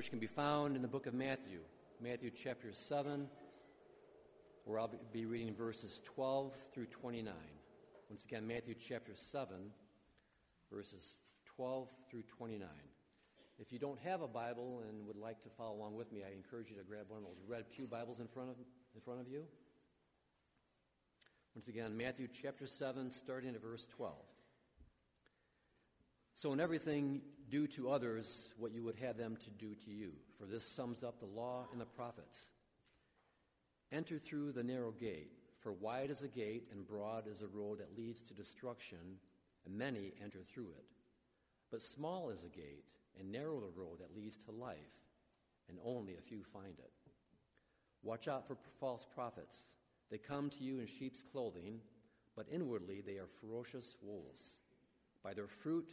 which can be found in the book of Matthew, Matthew chapter 7, where I'll be reading verses 12 through 29. Once again, Matthew chapter 7, verses 12 through 29. If you don't have a Bible and would like to follow along with me, I encourage you to grab one of those red Pew Bibles in front of, in front of you. Once again, Matthew chapter 7, starting at verse 12. So, in everything, do to others what you would have them to do to you, for this sums up the law and the prophets. Enter through the narrow gate, for wide is the gate and broad is the road that leads to destruction, and many enter through it. But small is the gate and narrow the road that leads to life, and only a few find it. Watch out for false prophets. They come to you in sheep's clothing, but inwardly they are ferocious wolves. By their fruit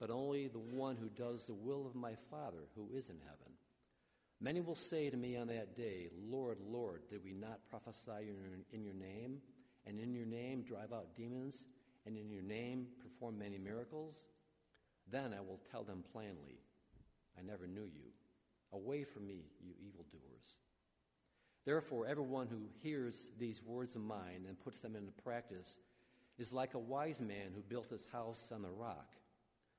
but only the one who does the will of my Father who is in heaven. Many will say to me on that day, Lord, Lord, did we not prophesy in your name, and in your name drive out demons, and in your name perform many miracles? Then I will tell them plainly, I never knew you. Away from me, you evildoers. Therefore, everyone who hears these words of mine and puts them into practice is like a wise man who built his house on the rock.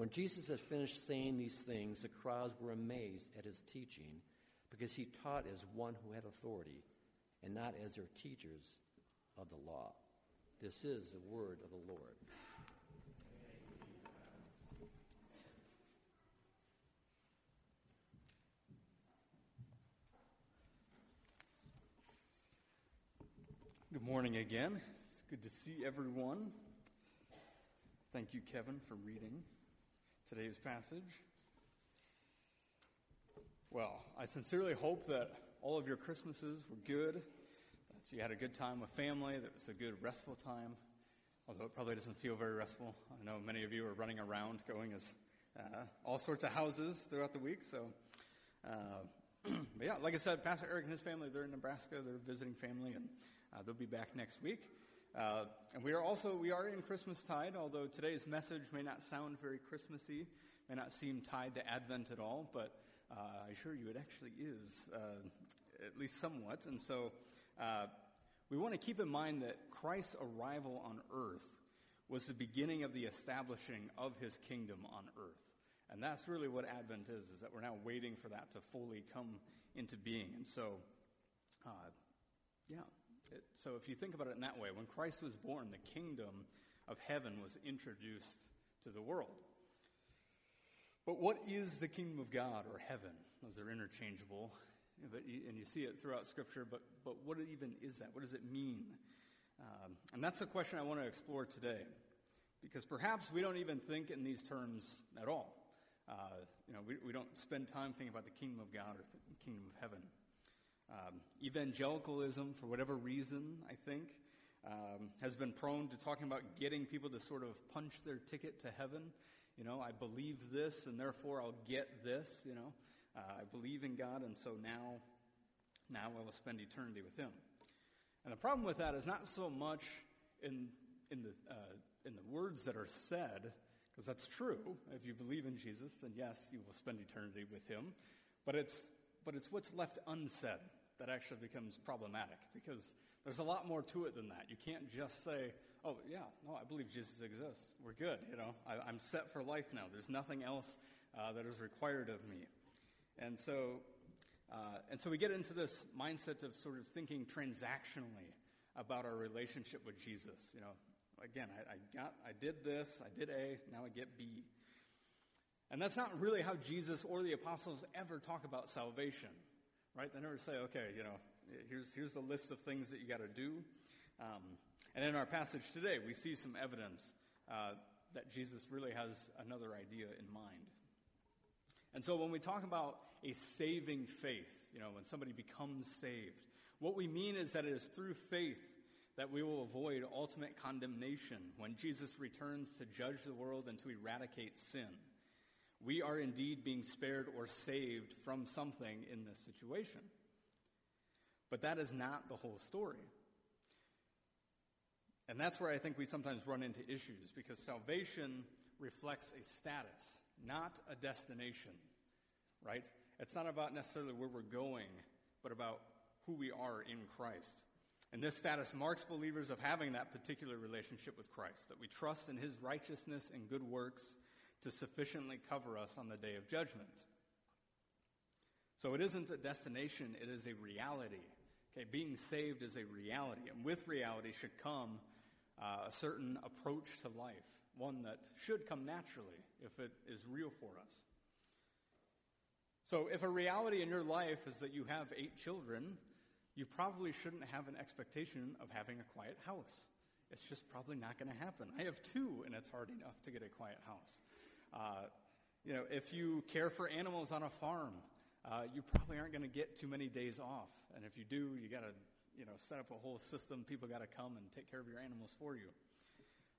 When Jesus had finished saying these things, the crowds were amazed at his teaching, because he taught as one who had authority, and not as their teachers of the law. This is the word of the Lord. Good morning again. It's good to see everyone. Thank you, Kevin, for reading today's passage. Well, I sincerely hope that all of your Christmases were good, that you had a good time with family, that it was a good, restful time, although it probably doesn't feel very restful. I know many of you are running around going as uh, all sorts of houses throughout the week, so. Uh, but yeah, like I said, Pastor Eric and his family, they're in Nebraska. They're visiting family, and uh, they'll be back next week. Uh, and we are also, we are in Christmas tide, although today's message may not sound very Christmassy, may not seem tied to Advent at all, but uh, I assure you it actually is, uh, at least somewhat. And so uh, we want to keep in mind that Christ's arrival on earth was the beginning of the establishing of his kingdom on earth. And that's really what Advent is, is that we're now waiting for that to fully come into being. And so, uh, yeah. It, so if you think about it in that way, when Christ was born, the kingdom of heaven was introduced to the world. But what is the kingdom of God or heaven? Those are interchangeable, but you, and you see it throughout Scripture. But but what even is that? What does it mean? Um, and that's the question I want to explore today, because perhaps we don't even think in these terms at all. Uh, you know, we, we don't spend time thinking about the kingdom of God or heaven. Um, evangelicalism, for whatever reason, I think, um, has been prone to talking about getting people to sort of punch their ticket to heaven. You know, I believe this, and therefore I'll get this. You know, uh, I believe in God, and so now, now I will spend eternity with Him. And the problem with that is not so much in in the uh, in the words that are said, because that's true. If you believe in Jesus, then yes, you will spend eternity with him. But it's, but it's what's left unsaid that actually becomes problematic because there's a lot more to it than that. You can't just say, oh, yeah, no, I believe Jesus exists. We're good, you know. I, am set for life now. There's nothing else uh, that is required of me. And so Uh, and so we get into this mindset of sort of thinking transactionally about our relationship with Jesus. You know, again, I, I, got, I did this, I did A, now I get B. And that's not really how Jesus or the apostles ever talk about salvation, right? They never say, okay, you know, here's, here's the list of things that you got to do. Um, and in our passage today, we see some evidence uh, that Jesus really has another idea in mind. And so when we talk about a saving faith, you know, when somebody becomes saved, what we mean is that it is through faith that we will avoid ultimate condemnation when Jesus returns to judge the world and to eradicate sin. We are indeed being spared or saved from something in this situation. But that is not the whole story. And that's where I think we sometimes run into issues because salvation reflects a status, not a destination, right? It's not about necessarily where we're going, but about who we are in Christ. And this status marks believers of having that particular relationship with Christ, that we trust in his righteousness and good works to sufficiently cover us on the day of judgment. So it isn't a destination, it is a reality. Okay, being saved is a reality, and with reality should come uh, a certain approach to life, one that should come naturally if it is real for us. So, if a reality in your life is that you have eight children, you probably shouldn't have an expectation of having a quiet house. It's just probably not going to happen. I have two, and it's hard enough to get a quiet house. Uh, you know, if you care for animals on a farm, uh, you probably aren't going to get too many days off. And if you do, you got to, you know, set up a whole system. People got to come and take care of your animals for you.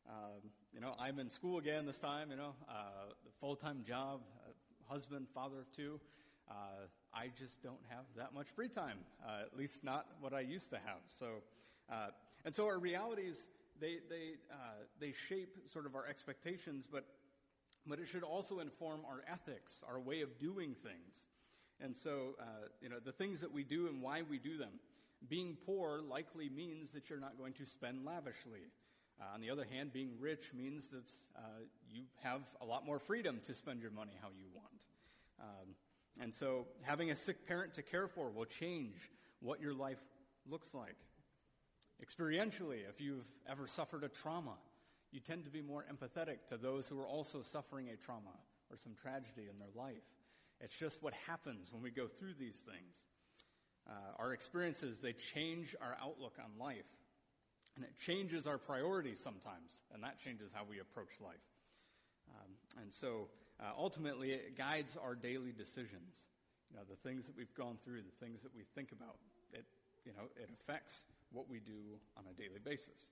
Um, you know, I'm in school again this time. You know, uh, full time job, uh, husband, father of two. Uh, I just don't have that much free time, uh, at least not what I used to have. So, uh, and so our realities they they uh, they shape sort of our expectations, but but it should also inform our ethics, our way of doing things. And so, uh, you know, the things that we do and why we do them. Being poor likely means that you're not going to spend lavishly. Uh, on the other hand, being rich means that you have a lot more freedom to spend your money how you want. Um, and so, having a sick parent to care for will change what your life looks like. Experientially, if you've ever suffered a trauma, you tend to be more empathetic to those who are also suffering a trauma or some tragedy in their life. It's just what happens when we go through these things. Uh, our experiences, they change our outlook on life. And it changes our priorities sometimes, and that changes how we approach life. Um, and so uh, ultimately, it guides our daily decisions. You know, the things that we've gone through, the things that we think about, it, you know, it affects what we do on a daily basis.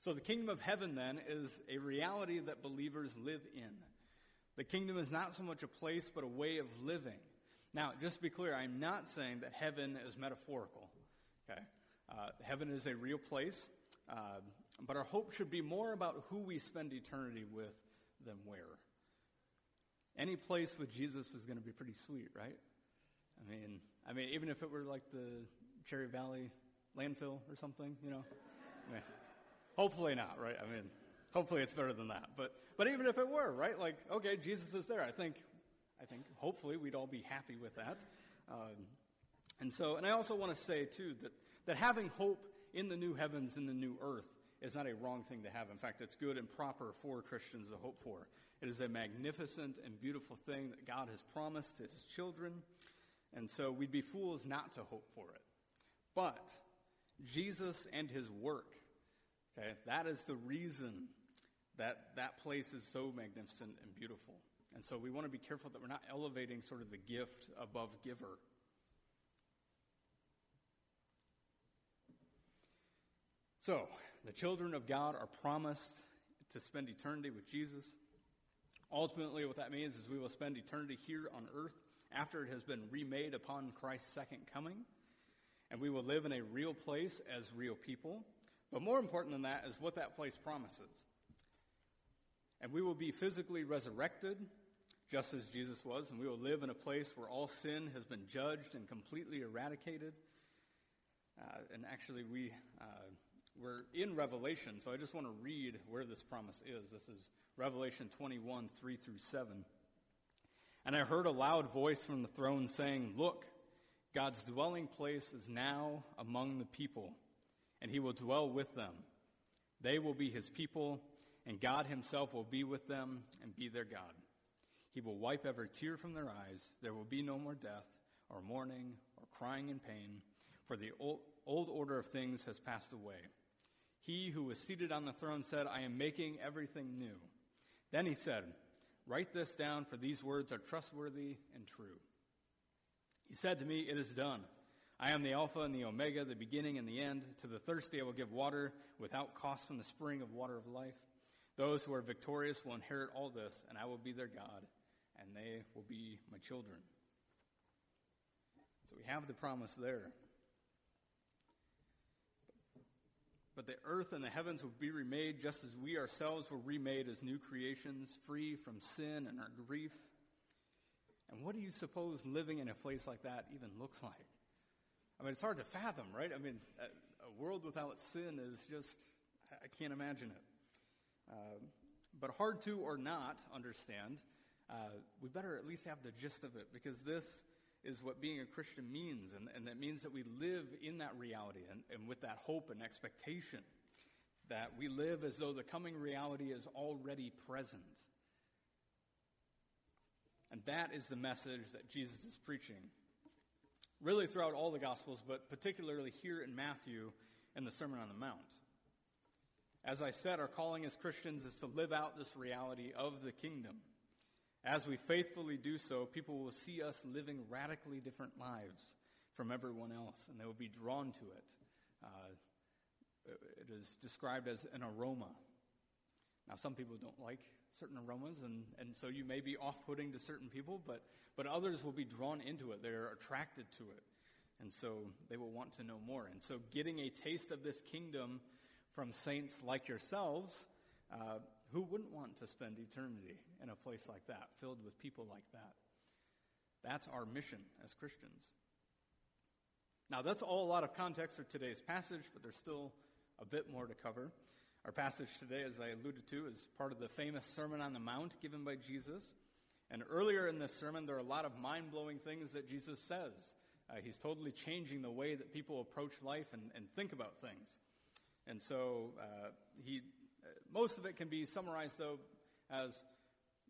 So the kingdom of heaven, then, is a reality that believers live in. The kingdom is not so much a place, but a way of living. Now, just to be clear, I'm not saying that heaven is metaphorical. Okay? Uh, heaven is a real place, uh, but our hope should be more about who we spend eternity with than where. Any place with Jesus is going to be pretty sweet, right? I mean, I mean, even if it were like the Cherry Valley landfill or something, you know. I mean, hopefully not, right? I mean, hopefully it's better than that. But but even if it were, right? Like, okay, Jesus is there. I think, I think, hopefully we'd all be happy with that. Um, and so, and I also want to say too that that having hope in the new heavens and the new earth is not a wrong thing to have. In fact, it's good and proper for Christians to hope for. It is a magnificent and beautiful thing that God has promised to his children, and so we'd be fools not to hope for it. But Jesus and his work, okay, that is the reason that that place is so magnificent and beautiful. And so we want to be careful that we're not elevating sort of the gift above giver. So, the children of God are promised to spend eternity with Jesus. Ultimately, what that means is we will spend eternity here on earth after it has been remade upon Christ's second coming. And we will live in a real place as real people. But more important than that is what that place promises. And we will be physically resurrected, just as Jesus was, and we will live in a place where all sin has been judged and completely eradicated. Uh, and actually, we, uh, we're in Revelation, so I just want to read where this promise is. This is Revelation 21, 3 through 7. And I heard a loud voice from the throne saying, Look, God's dwelling place is now among the people, and he will dwell with them. They will be his people, and God himself will be with them and be their God. He will wipe every tear from their eyes. There will be no more death, or mourning, or crying in pain, for the old, old order of things has passed away. He who was seated on the throne said, I am making everything new. Then he said, Write this down, for these words are trustworthy and true. He said to me, It is done. I am the Alpha and the Omega, the beginning and the end. To the thirsty I will give water without cost from the spring of water of life. Those who are victorious will inherit all this, and I will be their God, and they will be my children. So we have the promise there. But the earth and the heavens will be remade just as we ourselves were remade as new creations, free from sin and our grief. And what do you suppose living in a place like that even looks like? I mean, it's hard to fathom, right? I mean, a, a world without sin is just, I can't imagine it. Uh, but hard to or not understand, uh, we better at least have the gist of it because this is what being a Christian means. And, and that means that we live in that reality and, and with that hope and expectation. That we live as though the coming reality is already present. And that is the message that Jesus is preaching. Really throughout all the Gospels, but particularly here in Matthew and the Sermon on the Mount. As I said, our calling as Christians is to live out this reality of the kingdom. As we faithfully do so, people will see us living radically different lives from everyone else, and they will be drawn to it. Uh, it is described as an aroma. Now, some people don't like certain aromas, and, and so you may be off putting to certain people, but, but others will be drawn into it. They're attracted to it, and so they will want to know more. And so, getting a taste of this kingdom from saints like yourselves uh, who wouldn't want to spend eternity in a place like that, filled with people like that? That's our mission as Christians. Now, that's all a lot of context for today's passage, but there's still a bit more to cover. Our passage today, as I alluded to, is part of the famous Sermon on the Mount given by Jesus. And earlier in this sermon, there are a lot of mind blowing things that Jesus says. Uh, he's totally changing the way that people approach life and, and think about things. And so uh, he most of it can be summarized, though, as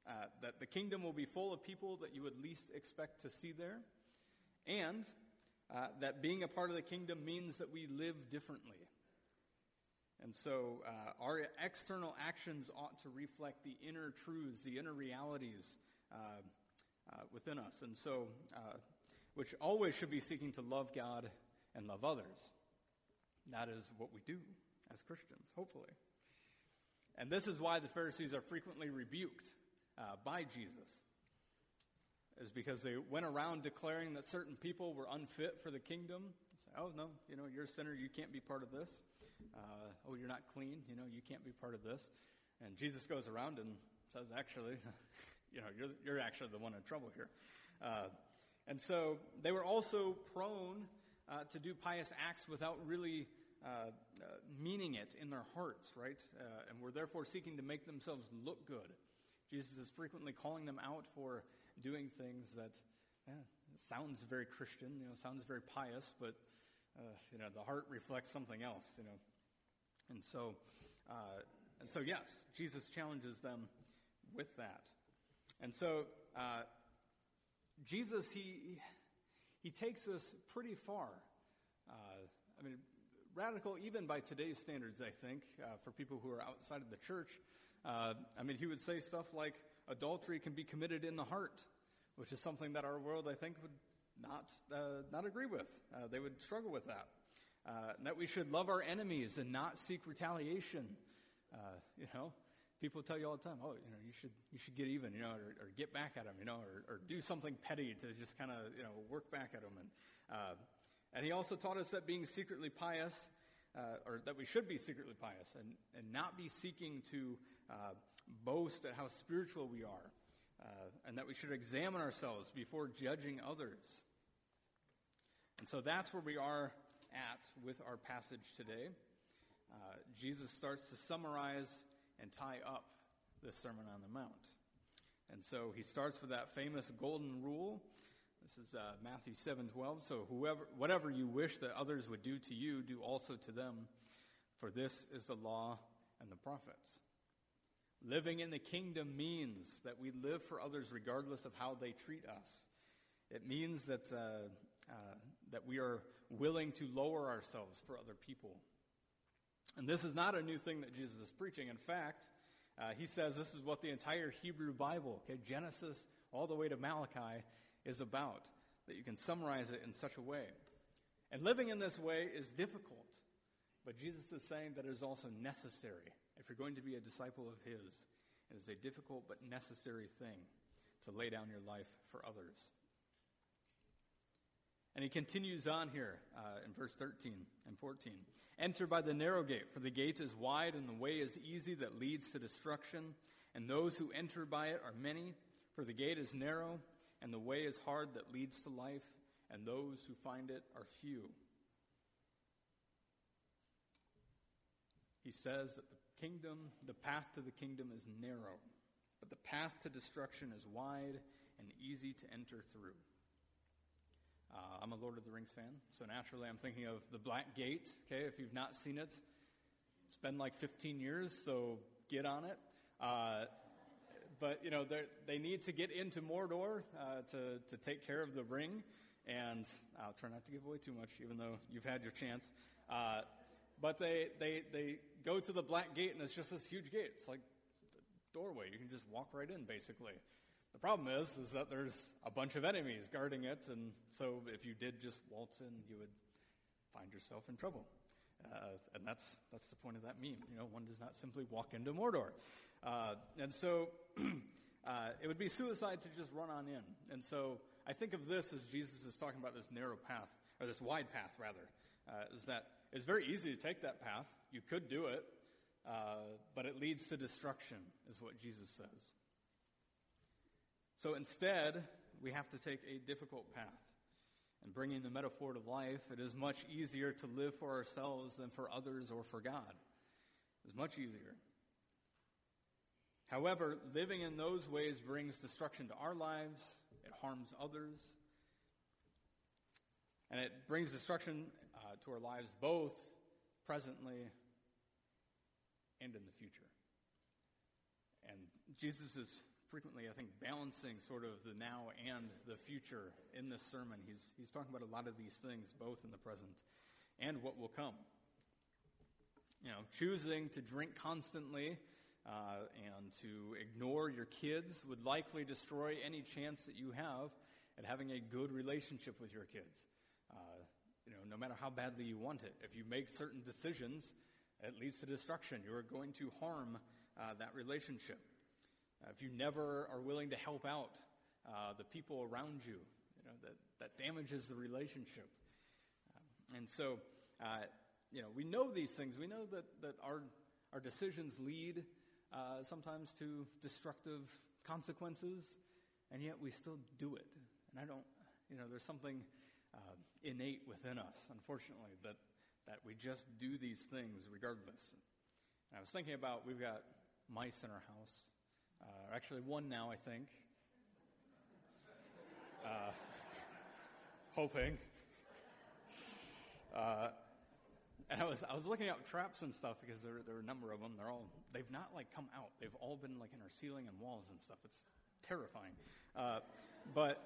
uh, that the kingdom will be full of people that you would least expect to see there, and uh, that being a part of the kingdom means that we live differently. And so uh, our external actions ought to reflect the inner truths, the inner realities uh, uh, within us. And so, uh, which always should be seeking to love God and love others. That is what we do as Christians, hopefully. And this is why the Pharisees are frequently rebuked uh, by Jesus, is because they went around declaring that certain people were unfit for the kingdom. Say, oh, no, you know, you're a sinner, you can't be part of this. Uh, oh, you're not clean, you know, you can't be part of this. And Jesus goes around and says, actually, you know, you're, you're actually the one in trouble here. Uh, and so they were also prone uh, to do pious acts without really uh, uh, meaning it in their hearts, right? Uh, and were therefore seeking to make themselves look good. Jesus is frequently calling them out for doing things that yeah, sounds very Christian, you know, sounds very pious, but uh, you know the heart reflects something else, you know. And so, uh, and so, yes, Jesus challenges them with that. And so, uh, Jesus he he takes us pretty far. Uh, I mean, radical even by today's standards, I think, uh, for people who are outside of the church. Uh, I mean, he would say stuff like adultery can be committed in the heart, which is something that our world, I think, would not, uh, not agree with. Uh, they would struggle with that. Uh, that we should love our enemies and not seek retaliation. Uh, you know, people tell you all the time, oh, you know, you should, you should get even, you know, or, or get back at them, you know, or, or do something petty to just kind of, you know, work back at them. And, and he also taught us that being secretly pious, uh, or that we should be secretly pious and, and not be seeking to uh, boast at how spiritual we are, uh, and that we should examine ourselves before judging others. And so that's where we are at with our passage today. Uh, Jesus starts to summarize and tie up this Sermon on the Mount. And so he starts with that famous golden rule. This is uh, Matthew 7:12. So whoever whatever you wish that others would do to you, do also to them, for this is the law and the prophets. Living in the kingdom means that we live for others regardless of how they treat us. It means that, uh, uh, that we are willing to lower ourselves for other people. And this is not a new thing that Jesus is preaching. In fact, uh, he says this is what the entire Hebrew Bible, okay, Genesis all the way to Malachi, is about. That you can summarize it in such a way. And living in this way is difficult. But Jesus is saying that it is also necessary. If you're going to be a disciple of His, it is a difficult but necessary thing to lay down your life for others. And he continues on here uh, in verse 13 and 14. Enter by the narrow gate, for the gate is wide and the way is easy that leads to destruction, and those who enter by it are many. For the gate is narrow, and the way is hard that leads to life, and those who find it are few. He says that the kingdom, the path to the kingdom is narrow, but the path to destruction is wide and easy to enter through. Uh, I'm a Lord of the Rings fan, so naturally I'm thinking of the Black Gate. Okay, if you've not seen it, it's been like 15 years, so get on it. Uh, but you know they need to get into Mordor uh, to to take care of the ring, and I'll try not to give away too much, even though you've had your chance. Uh, but they they they go to the Black Gate, and it's just this huge gate. It's like a doorway. You can just walk right in, basically. The problem is, is that there's a bunch of enemies guarding it, and so if you did just waltz in, you would find yourself in trouble. Uh, and that's that's the point of that meme. You know, one does not simply walk into Mordor, uh, and so uh, it would be suicide to just run on in. And so I think of this as Jesus is talking about this narrow path, or this wide path rather, uh, is that it's very easy to take that path. You could do it, uh, but it leads to destruction, is what Jesus says. So instead, we have to take a difficult path. And bringing the metaphor to life, it is much easier to live for ourselves than for others or for God. It's much easier. However, living in those ways brings destruction to our lives, it harms others, and it brings destruction uh, to our lives both presently and in the future. And Jesus is frequently, I think, balancing sort of the now and the future in this sermon. He's, he's talking about a lot of these things, both in the present and what will come. You know, choosing to drink constantly uh, and to ignore your kids would likely destroy any chance that you have at having a good relationship with your kids. Uh, you know, no matter how badly you want it, if you make certain decisions, it leads to destruction. You are going to harm uh, that relationship. Uh, if you never are willing to help out uh, the people around you, you know, that, that damages the relationship. Um, and so, uh, you know, we know these things. We know that, that our, our decisions lead uh, sometimes to destructive consequences, and yet we still do it. And I don't, you know, there's something uh, innate within us, unfortunately, that, that we just do these things regardless. And I was thinking about we've got mice in our house. Uh, actually, one now, I think. Uh, hoping. Uh, and I was I was looking out traps and stuff because there there are a number of them. They're all they've not like come out. They've all been like in our ceiling and walls and stuff. It's terrifying. Uh, but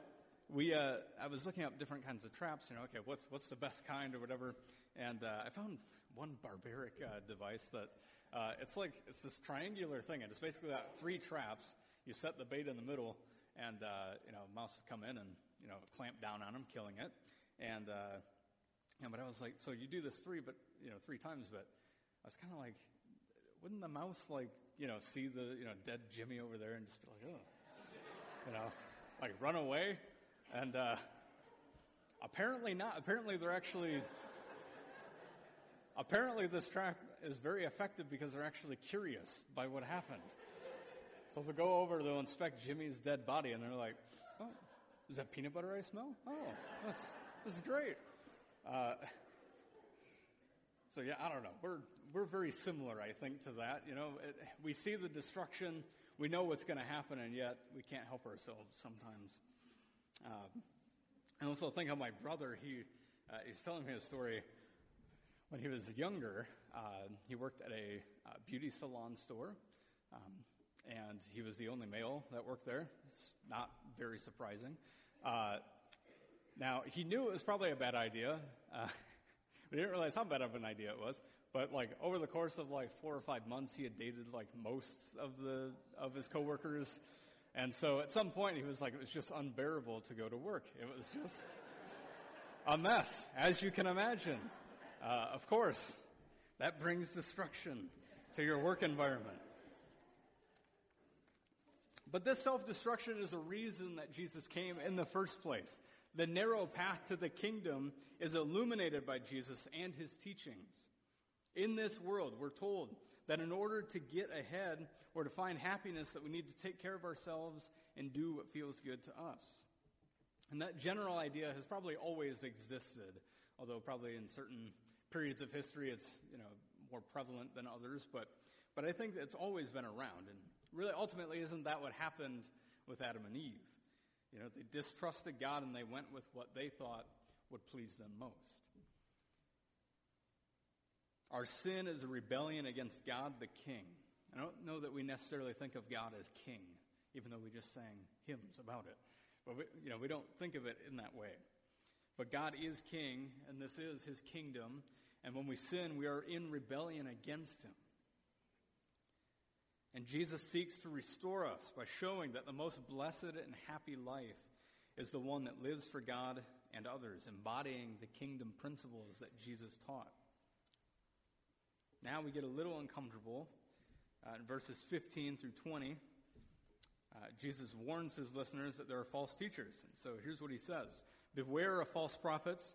we uh, I was looking up different kinds of traps. You know, okay, what's what's the best kind or whatever. And uh, I found one barbaric uh, device that uh, it's like it's this triangular thing, and it's basically got three traps. You set the bait in the middle, and uh, you know, mouse would come in and you know clamp down on them, killing it. And uh, but I was like, so you do this three, but you know, three times, but I was kind of like, wouldn't the mouse like you know see the you know dead Jimmy over there and just be like, oh, you know, like run away? And uh, apparently not. Apparently they're actually. Apparently, this trap is very effective because they're actually curious by what happened. So they'll go over, they'll inspect Jimmy's dead body, and they're like, oh, is that peanut butter I smell? Oh, that's, that's great. Uh, so, yeah, I don't know. We're, we're very similar, I think, to that. You know, it, we see the destruction, we know what's going to happen, and yet we can't help ourselves sometimes. Uh, I also think of my brother. He, uh, he's telling me a story. When he was younger, uh, he worked at a uh, beauty salon store, um, and he was the only male that worked there. It's not very surprising. Uh, now, he knew it was probably a bad idea. Uh, we didn't realize how bad of an idea it was. But like over the course of like four or five months, he had dated like most of the of his coworkers, and so at some point he was like, it was just unbearable to go to work. It was just a mess, as you can imagine. Uh, of course, that brings destruction to your work environment. But this self destruction is a reason that Jesus came in the first place. The narrow path to the kingdom is illuminated by Jesus and his teachings. In this world, we're told that in order to get ahead or to find happiness, that we need to take care of ourselves and do what feels good to us. And that general idea has probably always existed, although probably in certain periods of history it's you know more prevalent than others. But but I think it's always been around, and really ultimately isn't that what happened with Adam and Eve? You know, they distrusted God and they went with what they thought would please them most. Our sin is a rebellion against God the King. I don't know that we necessarily think of God as king, even though we just sang hymns about it. But we, you know, we don't think of it in that way. But God is king, and this is his kingdom. And when we sin, we are in rebellion against him. And Jesus seeks to restore us by showing that the most blessed and happy life is the one that lives for God and others, embodying the kingdom principles that Jesus taught. Now we get a little uncomfortable. Uh, in verses 15 through 20, uh, Jesus warns his listeners that there are false teachers. And so here's what he says Beware of false prophets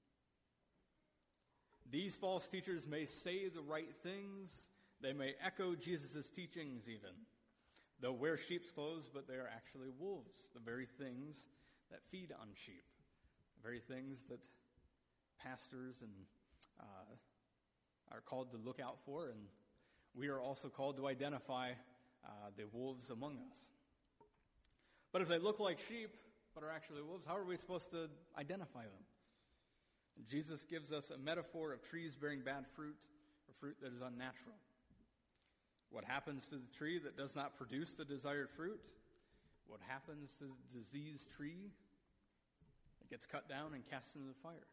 These false teachers may say the right things, they may echo Jesus' teachings even. They'll wear sheep's clothes, but they are actually wolves, the very things that feed on sheep, the very things that pastors and uh, are called to look out for, and we are also called to identify uh, the wolves among us. But if they look like sheep but are actually wolves, how are we supposed to identify them? Jesus gives us a metaphor of trees bearing bad fruit or fruit that is unnatural. What happens to the tree that does not produce the desired fruit? What happens to the diseased tree? It gets cut down and cast into the fire.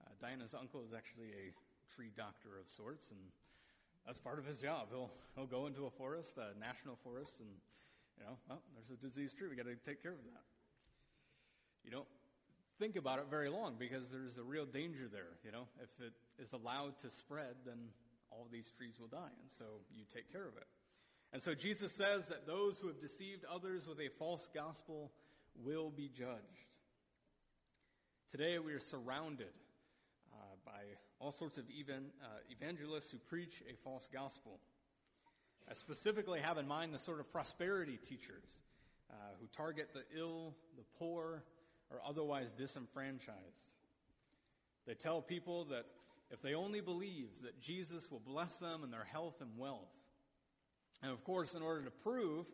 Uh, Diana's uncle is actually a tree doctor of sorts, and that's part of his job. He'll he'll go into a forest, a national forest, and you know, well, there's a diseased tree. We've got to take care of that. You don't think about it very long because there's a real danger there. You know, if it is allowed to spread, then all these trees will die, and so you take care of it. And so Jesus says that those who have deceived others with a false gospel will be judged. Today we are surrounded uh, by all sorts of even, uh, evangelists who preach a false gospel. I specifically have in mind the sort of prosperity teachers uh, who target the ill, the poor, or otherwise disenfranchised. They tell people that if they only believe that Jesus will bless them and their health and wealth. And of course, in order to prove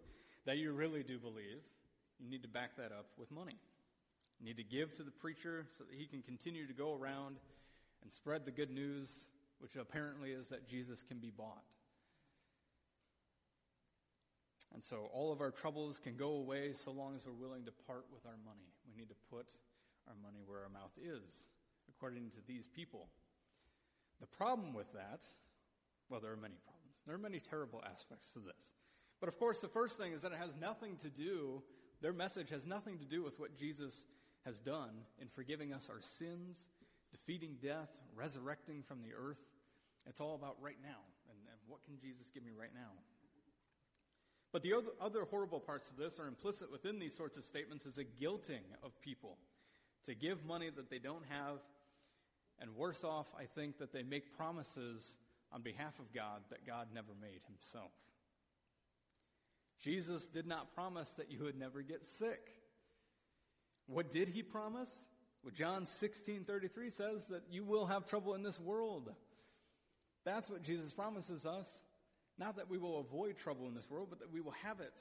that you really do believe, you need to back that up with money. You need to give to the preacher so that he can continue to go around and spread the good news, which apparently is that Jesus can be bought. And so all of our troubles can go away so long as we're willing to part with our money. We need to put our money where our mouth is, according to these people. The problem with that, well, there are many problems. There are many terrible aspects to this. But of course, the first thing is that it has nothing to do, their message has nothing to do with what Jesus has done in forgiving us our sins defeating death, resurrecting from the earth. It's all about right now. And, and what can Jesus give me right now? But the other, horrible parts of this are implicit within these sorts of statements is a guilting of people to give money that they don't have. And worse off, I think that they make promises on behalf of God that God never made himself. Jesus did not promise that you would never get sick. What did he promise? Well, John 16:33 says that you will have trouble in this world. That's what Jesus promises us. Not that we will avoid trouble in this world, but that we will have it.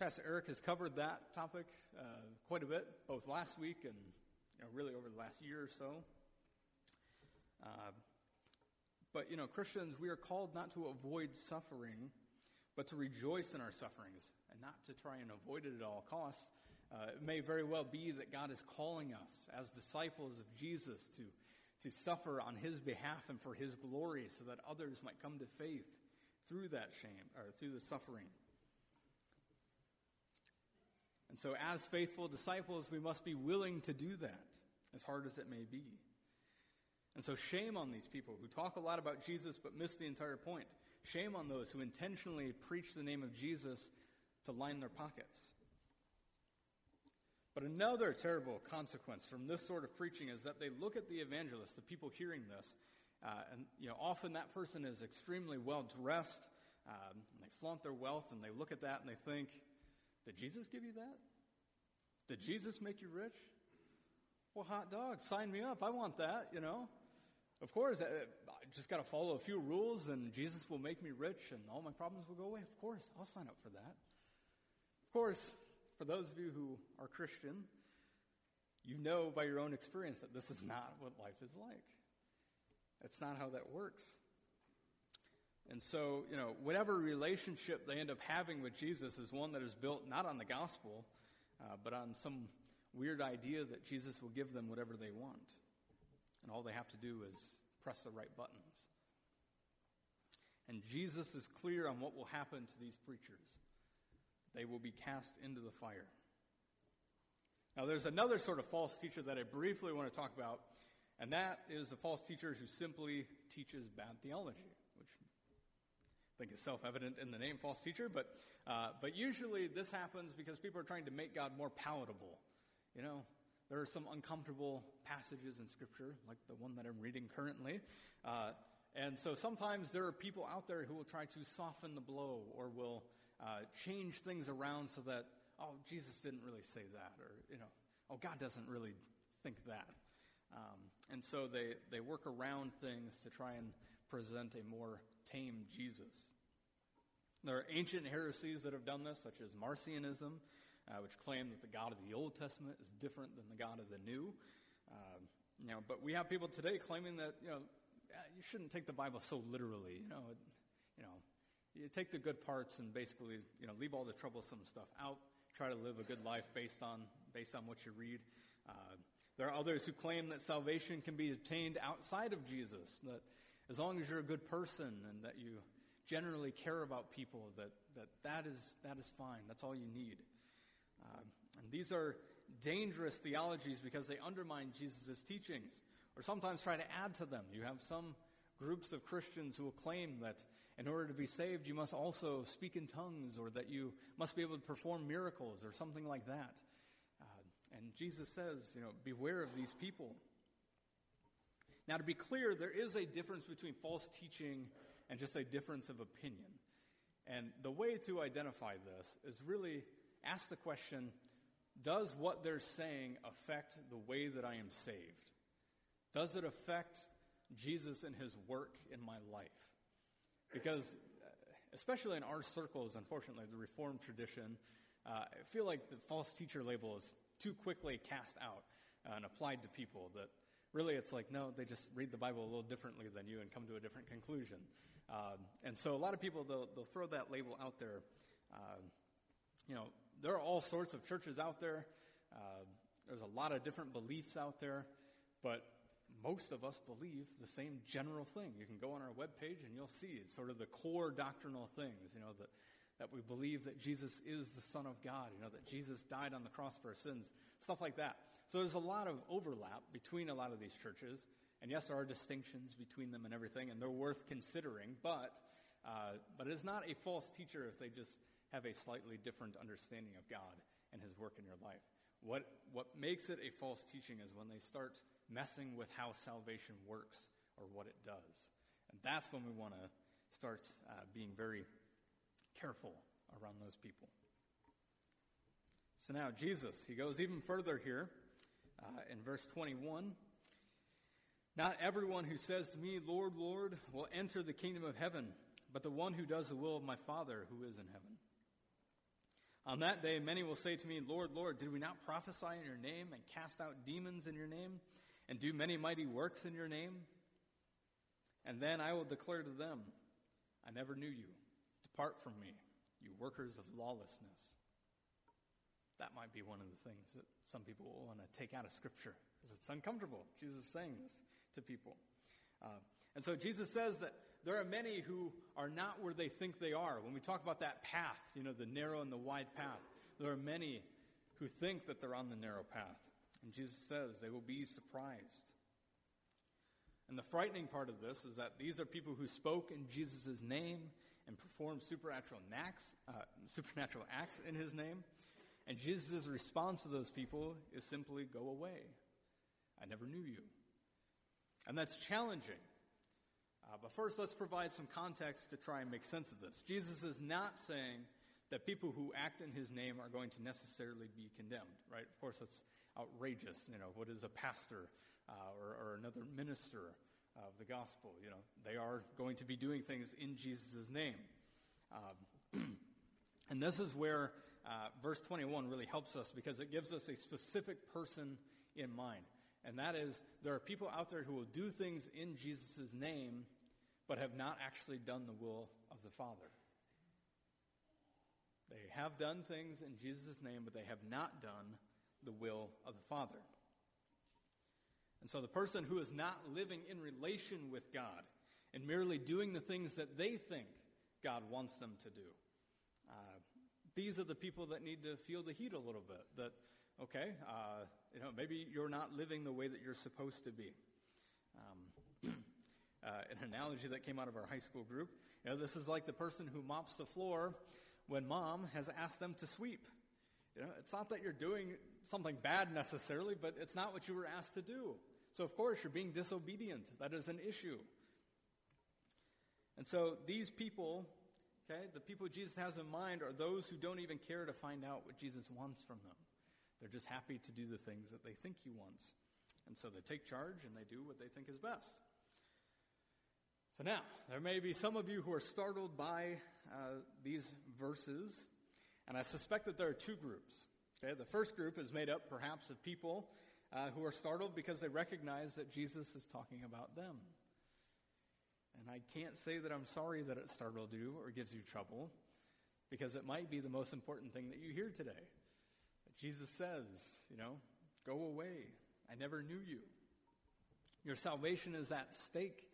Pastor Eric has covered that topic uh, quite a bit, both last week and you know, really over the last year or so. Uh, but, you know, Christians, we are called not to avoid suffering, but to rejoice in our sufferings and not to try and avoid it at all costs. Uh, it may very well be that God is calling us as disciples of Jesus to to suffer on his behalf and for his glory so that others might come to faith through that shame or through the suffering. And so, as faithful disciples, we must be willing to do that, as hard as it may be. And so, shame on these people who talk a lot about Jesus but miss the entire point. Shame on those who intentionally preach the name of Jesus to line their pockets. But another terrible consequence from this sort of preaching is that they look at the evangelist, the people hearing this, uh, and you know, often that person is extremely well dressed. Um, they flaunt their wealth, and they look at that and they think, "Did Jesus give you that? Did Jesus make you rich? Well, hot dog, sign me up. I want that. You know." Of course, uh, I just got to follow a few rules, and Jesus will make me rich, and all my problems will go away. Of course, I'll sign up for that. Of course, for those of you who are Christian, you know by your own experience that this is not what life is like. That's not how that works. And so, you know, whatever relationship they end up having with Jesus is one that is built not on the gospel, uh, but on some weird idea that Jesus will give them whatever they want. And all they have to do is press the right buttons. And Jesus is clear on what will happen to these preachers they will be cast into the fire. Now, there's another sort of false teacher that I briefly want to talk about, and that is a false teacher who simply teaches bad theology, which I think is self evident in the name false teacher, but, uh, but usually this happens because people are trying to make God more palatable. You know, there are some uncomfortable passages in Scripture, like the one that I'm reading currently. Uh, and so sometimes there are people out there who will try to soften the blow or will uh, change things around so that, oh, Jesus didn't really say that, or, you know, oh, God doesn't really think that. Um, and so they, they work around things to try and present a more tame Jesus. There are ancient heresies that have done this, such as Marcionism, uh, which claim that the God of the Old Testament is different than the God of the New. Uh, you know, but we have people today claiming that you know you shouldn't take the Bible so literally. You know, you know, you take the good parts and basically, you know, leave all the troublesome stuff out. Try to live a good life based on based on what you read. Uh, there are others who claim that salvation can be obtained outside of Jesus. That as long as you're a good person and that you generally care about people, that that that is that is fine. That's all you need. Uh, and these are dangerous theologies because they undermine Jesus' teachings, or sometimes try to add to them. You have some groups of Christians who will claim that in order to be saved, you must also speak in tongues, or that you must be able to perform miracles, or something like that. Uh, and Jesus says, you know, beware of these people. Now, to be clear, there is a difference between false teaching and just a difference of opinion. And the way to identify this is really ask the question Does what they're saying affect the way that I am saved? Does it affect Jesus and his work in my life? Because, uh, especially in our circles, unfortunately, the Reformed tradition, uh, I feel like the false teacher label is too quickly cast out uh, and applied to people that really it's like, no, they just read the Bible a little differently than you and come to a different conclusion. Um, and so a lot of people, they'll, they'll throw that label out there. Uh, you know, there are all sorts of churches out there. Uh, there's a lot of different beliefs out there. But most of us believe the same general thing. You can go on our webpage and you'll see it's sort of the core doctrinal things, you know, that, that we believe that Jesus is the Son of God, you know, that Jesus died on the cross for our sins, stuff like that. So there's a lot of overlap between a lot of these churches. And yes, there are distinctions between them and everything, and they're worth considering, but Uh, but it is not a false teacher if they just have a slightly different understanding of God and his work in your life. What, what makes it a false teaching is when they start messing with how salvation works or what it does. And that's when we want to start uh, being very careful around those people. So now, Jesus, he goes even further here uh, in verse 21. Not everyone who says to me, Lord, Lord, will enter the kingdom of heaven, but the one who does the will of my Father who is in heaven. On that day, many will say to me, Lord, Lord, did we not prophesy in your name and cast out demons in your name and do many mighty works in your name? And then I will declare to them, I never knew you. Depart from me, you workers of lawlessness. That might be one of the things that some people will want to take out of Scripture because it's uncomfortable. Jesus is saying this to people. Uh, and so Jesus says that there are many who are not where they think they are. When we talk about that path, you know, the narrow and the wide path, there are many who think that they're on the narrow path. And Jesus says they will be surprised. And the frightening part of this is that these are people who spoke in Jesus' name and performed supernatural acts, uh, supernatural acts in his name. And Jesus' response to those people is simply, Go away. I never knew you. And that's challenging. Uh, but first, let's provide some context to try and make sense of this. Jesus is not saying that people who act in his name are going to necessarily be condemned, right? Of course, that's outrageous. You know, what is a pastor uh, or, or, another minister of the gospel? You know, they are going to be doing things in Jesus' name. Um, and this is where uh, verse 21 really helps us because it gives us a specific person in mind. And that is, there are people out there who will do things in Jesus' name, but have not actually done the will of the Father. They have done things in Jesus' name, but they have not done the will of the Father. And so the person who is not living in relation with God and merely doing the things that they think God wants them to do, uh, these are the people that need to feel the heat a little bit. That, okay, uh, you know, maybe you're not living the way that you're supposed to be. Um, uh, an analogy that came out of our high school group, you know, this is like the person who mops the floor when mom has asked them to sweep. You know, it's not that you're doing something bad necessarily, but it's not what you were asked to do. So, of course, you're being disobedient. That is an issue. And so, these people, okay, the people Jesus has in mind are those who don't even care to find out what Jesus wants from them. They're just happy to do the things that they think he wants. And so they take charge and they do what they think is best. So now, there may be some of you who are startled by uh, these verses, and I suspect that there are two groups. Okay, the first group is made up perhaps of people uh, who are startled because they recognize that Jesus is talking about them. And I can't say that I'm sorry that it startled you or gives you trouble, because it might be the most important thing that you hear today. That Jesus says, you know, go away. I never knew you. Your salvation is at stake.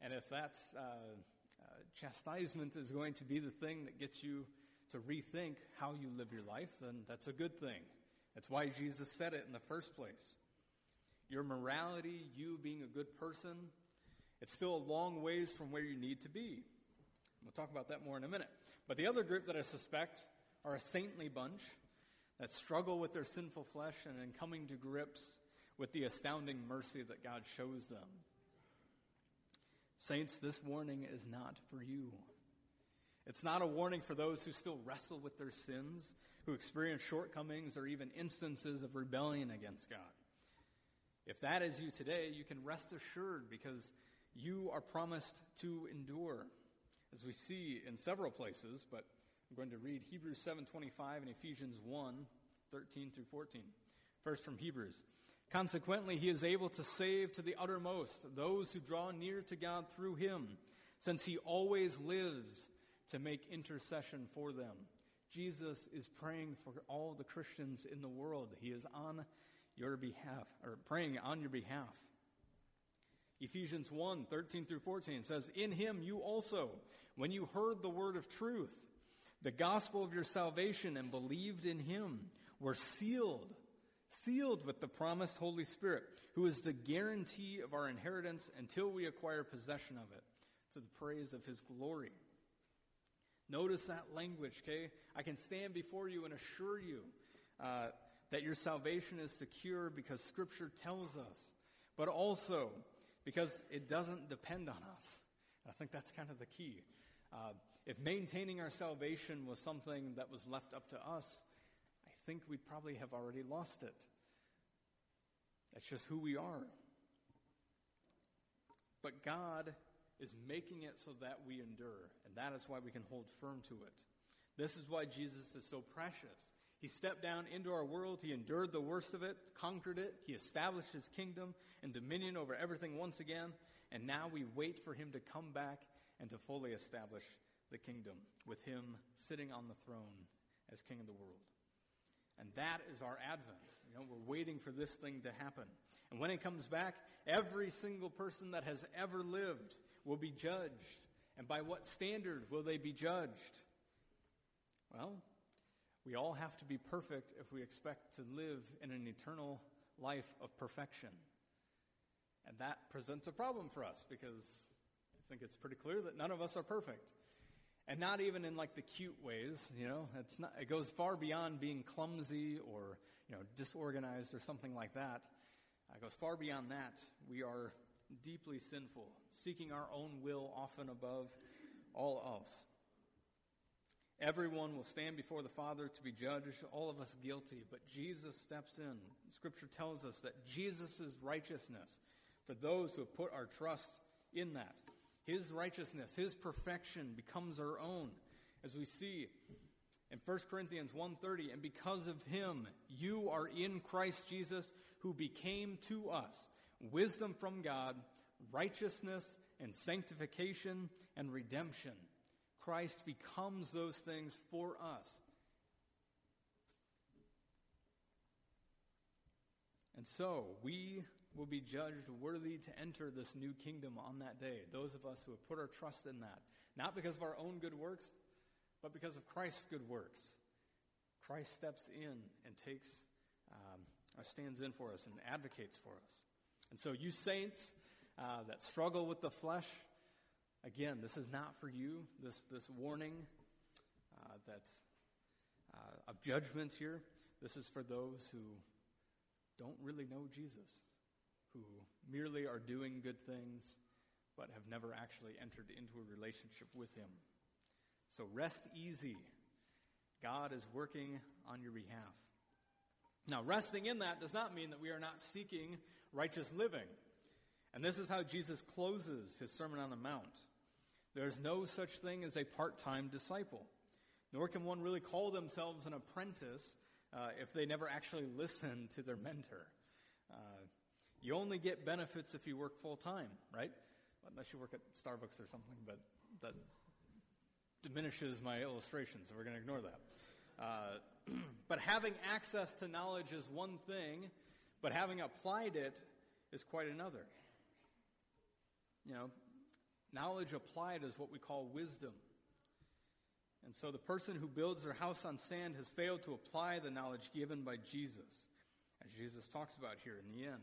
And if that uh, uh, chastisement is going to be the thing that gets you to rethink how you live your life, then that's a good thing. That's why Jesus said it in the first place. Your morality, you being a good person, it's still a long ways from where you need to be. We'll talk about that more in a minute. But the other group that I suspect are a saintly bunch that struggle with their sinful flesh and in coming to grips with the astounding mercy that God shows them. Saints, this warning is not for you. It's not a warning for those who still wrestle with their sins, who experience shortcomings or even instances of rebellion against God. If that is you today, you can rest assured because you are promised to endure. As we see in several places, but I'm going to read Hebrews 7:25 and Ephesians 1:13 through 14. First from Hebrews. Consequently, he is able to save to the uttermost those who draw near to God through him, since he always lives to make intercession for them. Jesus is praying for all the Christians in the world. He is on your behalf, or praying on your behalf. Ephesians 1 13 through 14 says, In him you also, when you heard the word of truth, the gospel of your salvation, and believed in him, were sealed, sealed with the promised Holy Spirit, who is the guarantee of our inheritance until we acquire possession of it, to the praise of his glory. Notice that language, okay? I can stand before you and assure you uh, that your salvation is secure because Scripture tells us, but also because it doesn't depend on us. I think that's kind of the key. Uh, if maintaining our salvation was something that was left up to us, I think we'd probably have already lost it. That's just who we are. But God is making it so that we endure, and that is why we can hold firm to it. This is why Jesus is so precious. He stepped down into our world, he endured the worst of it, conquered it, he established his kingdom and dominion over everything once again, and now we wait for him to come back and to fully establish the kingdom with him sitting on the throne as king of the world. And that is our advent. You know, we're waiting for this thing to happen. And when it comes back, every single person that has ever lived will be judged. And by what standard will they be judged? Well, we all have to be perfect if we expect to live in an eternal life of perfection. And that presents a problem for us because I think it's pretty clear that none of us are perfect. And not even in like the cute ways, you know, it's not, it goes far beyond being clumsy or, you know, disorganized or something like that. Uh, it goes far beyond that. We are deeply sinful, seeking our own will often above all else. Everyone will stand before the Father to be judged, all of us guilty, but Jesus steps in. Scripture tells us that Jesus' righteousness, for those who have put our trust in that, his righteousness, his perfection becomes our own. As we see in 1 Corinthians 1:30, and because of him you are in Christ Jesus who became to us wisdom from God, righteousness and sanctification and redemption. Christ becomes those things for us. And so we will be judged worthy to enter this new kingdom on that day. Those of us who have put our trust in that. Not because of our own good works, but because of Christ's good works. Christ steps in and takes, um, or stands in for us and advocates for us. And so, you saints uh, that struggle with the flesh, again, this is not for you. This, this warning uh, that, uh, of judgment here, this is for those who don't really know Jesus, who merely are doing good things but have never actually entered into a relationship with Him. So rest easy. God is working on your behalf. Now, resting in that does not mean that we are not seeking righteous living. And this is how Jesus closes his Sermon on the Mount. There's no such thing as a part time disciple, nor can one really call themselves an apprentice uh, if they never actually listen to their mentor. You only get benefits if you work full time, right? Unless you work at Starbucks or something, but that diminishes my illustration, so we're going to ignore that. Uh, but having access to knowledge is one thing, but having applied it is quite another. You know, knowledge applied is what we call wisdom. And so the person who builds their house on sand has failed to apply the knowledge given by Jesus, as Jesus talks about here in the end.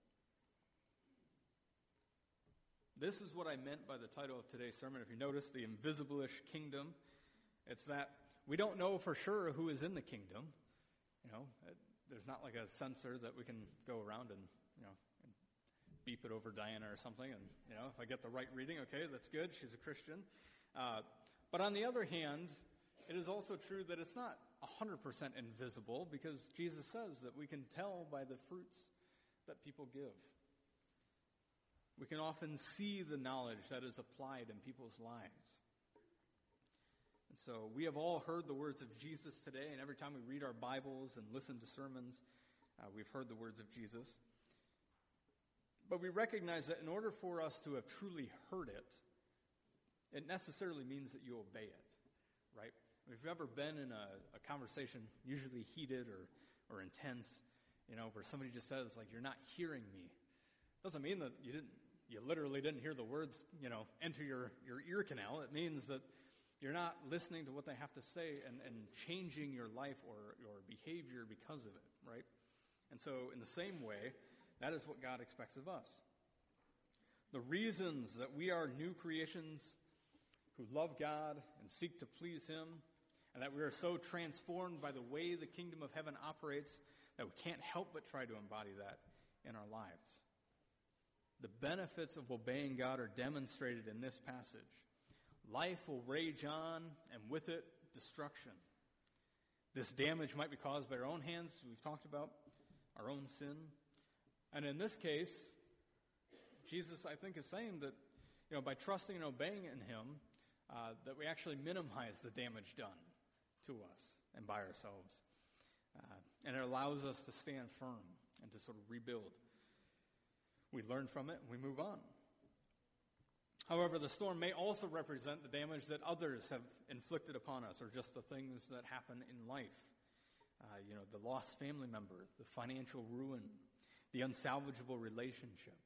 This is what I meant by the title of today's sermon. If you notice, the invisible-ish kingdom. It's that we don't know for sure who is in the kingdom. You know, it, there's not like a sensor that we can go around and, you know, and beep it over Diana or something. And, you know, if I get the right reading, okay, that's good. She's a Christian. Uh, but on the other hand, it is also true that it's not 100% invisible because Jesus says that we can tell by the fruits that people give. We can often see the knowledge that is applied in people's lives. And so we have all heard the words of Jesus today, and every time we read our Bibles and listen to sermons, uh, we've heard the words of Jesus. But we recognize that in order for us to have truly heard it, it necessarily means that you obey it, right? If you've ever been in a, a conversation, usually heated or, or intense, you know, where somebody just says, like, you're not hearing me, doesn't mean that you didn't, you literally didn't hear the words, you know, enter your, your ear canal. It means that you're not listening to what they have to say and, and changing your life or your behavior because of it, right? And so, in the same way, that is what God expects of us. The reasons that we are new creations who love God and seek to please Him, and that we are so transformed by the way the kingdom of heaven operates that we can't help but try to embody that in our lives. The benefits of obeying God are demonstrated in this passage. Life will rage on, and with it, destruction. This damage might be caused by our own hands, we've talked about, our own sin. And in this case, Jesus, I think, is saying that, you know, by trusting and obeying in Him, uh, that we actually minimize the damage done to us and by ourselves. Uh, and it allows us to stand firm and to sort of rebuild. We learn from it and we move on. However, the storm may also represent the damage that others have inflicted upon us, or just the things that happen in life. Uh, you know, the lost family member, the financial ruin, the unsalvageable relationship.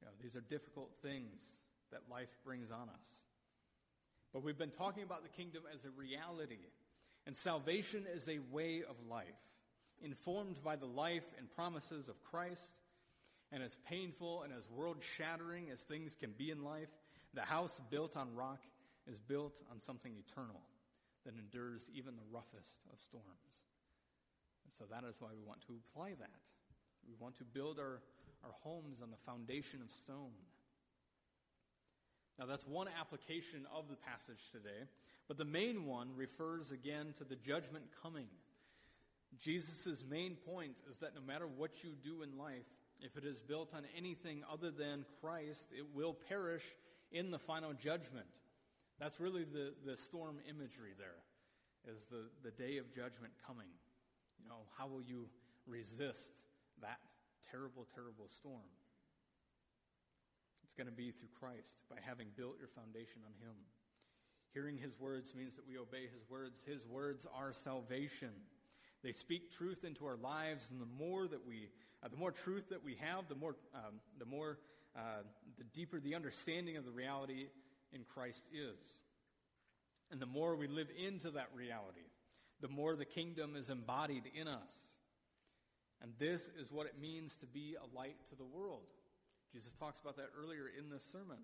You know, these are difficult things that life brings on us. But we've been talking about the kingdom as a reality, and salvation is a way of life, informed by the life and promises of Christ. And as painful and as world shattering as things can be in life, the house built on rock is built on something eternal that endures even the roughest of storms. And so that is why we want to apply that. We want to build our, our homes on the foundation of stone. Now, that's one application of the passage today, but the main one refers again to the judgment coming. Jesus' main point is that no matter what you do in life, if it is built on anything other than Christ, it will perish in the final judgment. That's really the, the storm imagery there, is the, the day of judgment coming. You know, how will you resist that terrible, terrible storm? It's going to be through Christ, by having built your foundation on Him. Hearing His words means that we obey His words. His words are salvation. They speak truth into our lives, and the more that we, uh, the more truth that we have, the more, um, the more, uh, the deeper the understanding of the reality in Christ is, and the more we live into that reality, the more the kingdom is embodied in us. And this is what it means to be a light to the world. Jesus talks about that earlier in this sermon.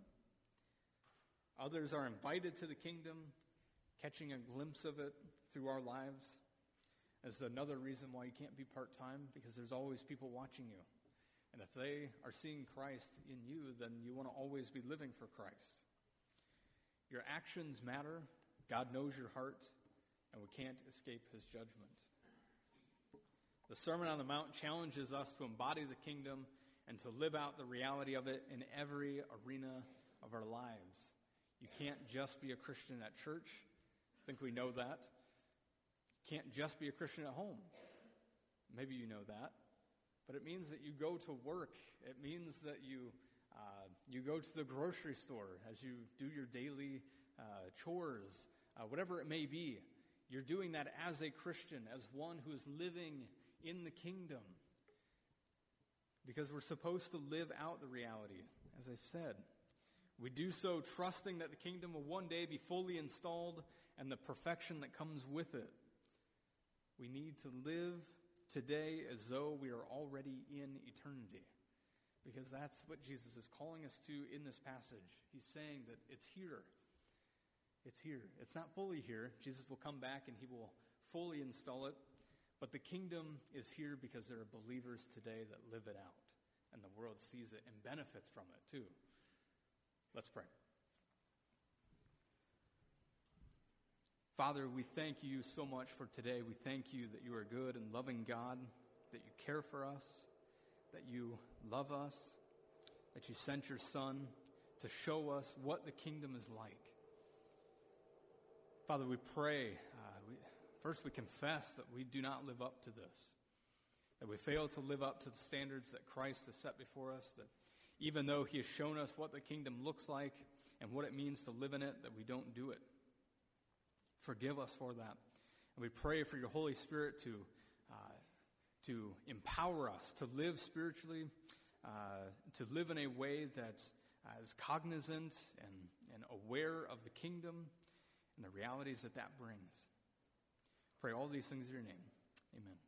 Others are invited to the kingdom, catching a glimpse of it through our lives. Is another reason why you can't be part time, because there's always people watching you. And if they are seeing Christ in you, then you want to always be living for Christ. Your actions matter. God knows your heart, and we can't escape his judgment. The Sermon on the Mount challenges us to embody the kingdom and to live out the reality of it in every arena of our lives. You can't just be a Christian at church. I think we know that. Can't just be a Christian at home. Maybe you know that. But it means that you go to work. It means that you, uh, you go to the grocery store as you do your daily uh, chores, uh, whatever it may be. You're doing that as a Christian, as one who is living in the kingdom because we're supposed to live out the reality, as I said. We do so trusting that the kingdom will one day be fully installed and the perfection that comes with it. We need to live today as though we are already in eternity. Because that's what Jesus is calling us to in this passage. He's saying that it's here. It's here. It's not fully here. Jesus will come back and he will fully install it. But the kingdom is here because there are believers today that live it out, and the world sees it and benefits from it too. Let's pray. Father, we thank you so much for today. We thank you that you are good and loving God, that you care for us, that you love us, that you sent your Son to show us what the kingdom is like. Father, we pray uh, First, we confess that we do not live up to this, that we fail to live up to the standards that Christ has set before us, that even though He has shown us what the kingdom looks like and what it means to live in it, that we don't do it. Forgive us for that. And we pray for your Holy Spirit to, uh, to empower us to live spiritually, uh, to live in a way that is cognizant and, and aware of the kingdom and the realities that that brings. Pray all these things in your name. Amen.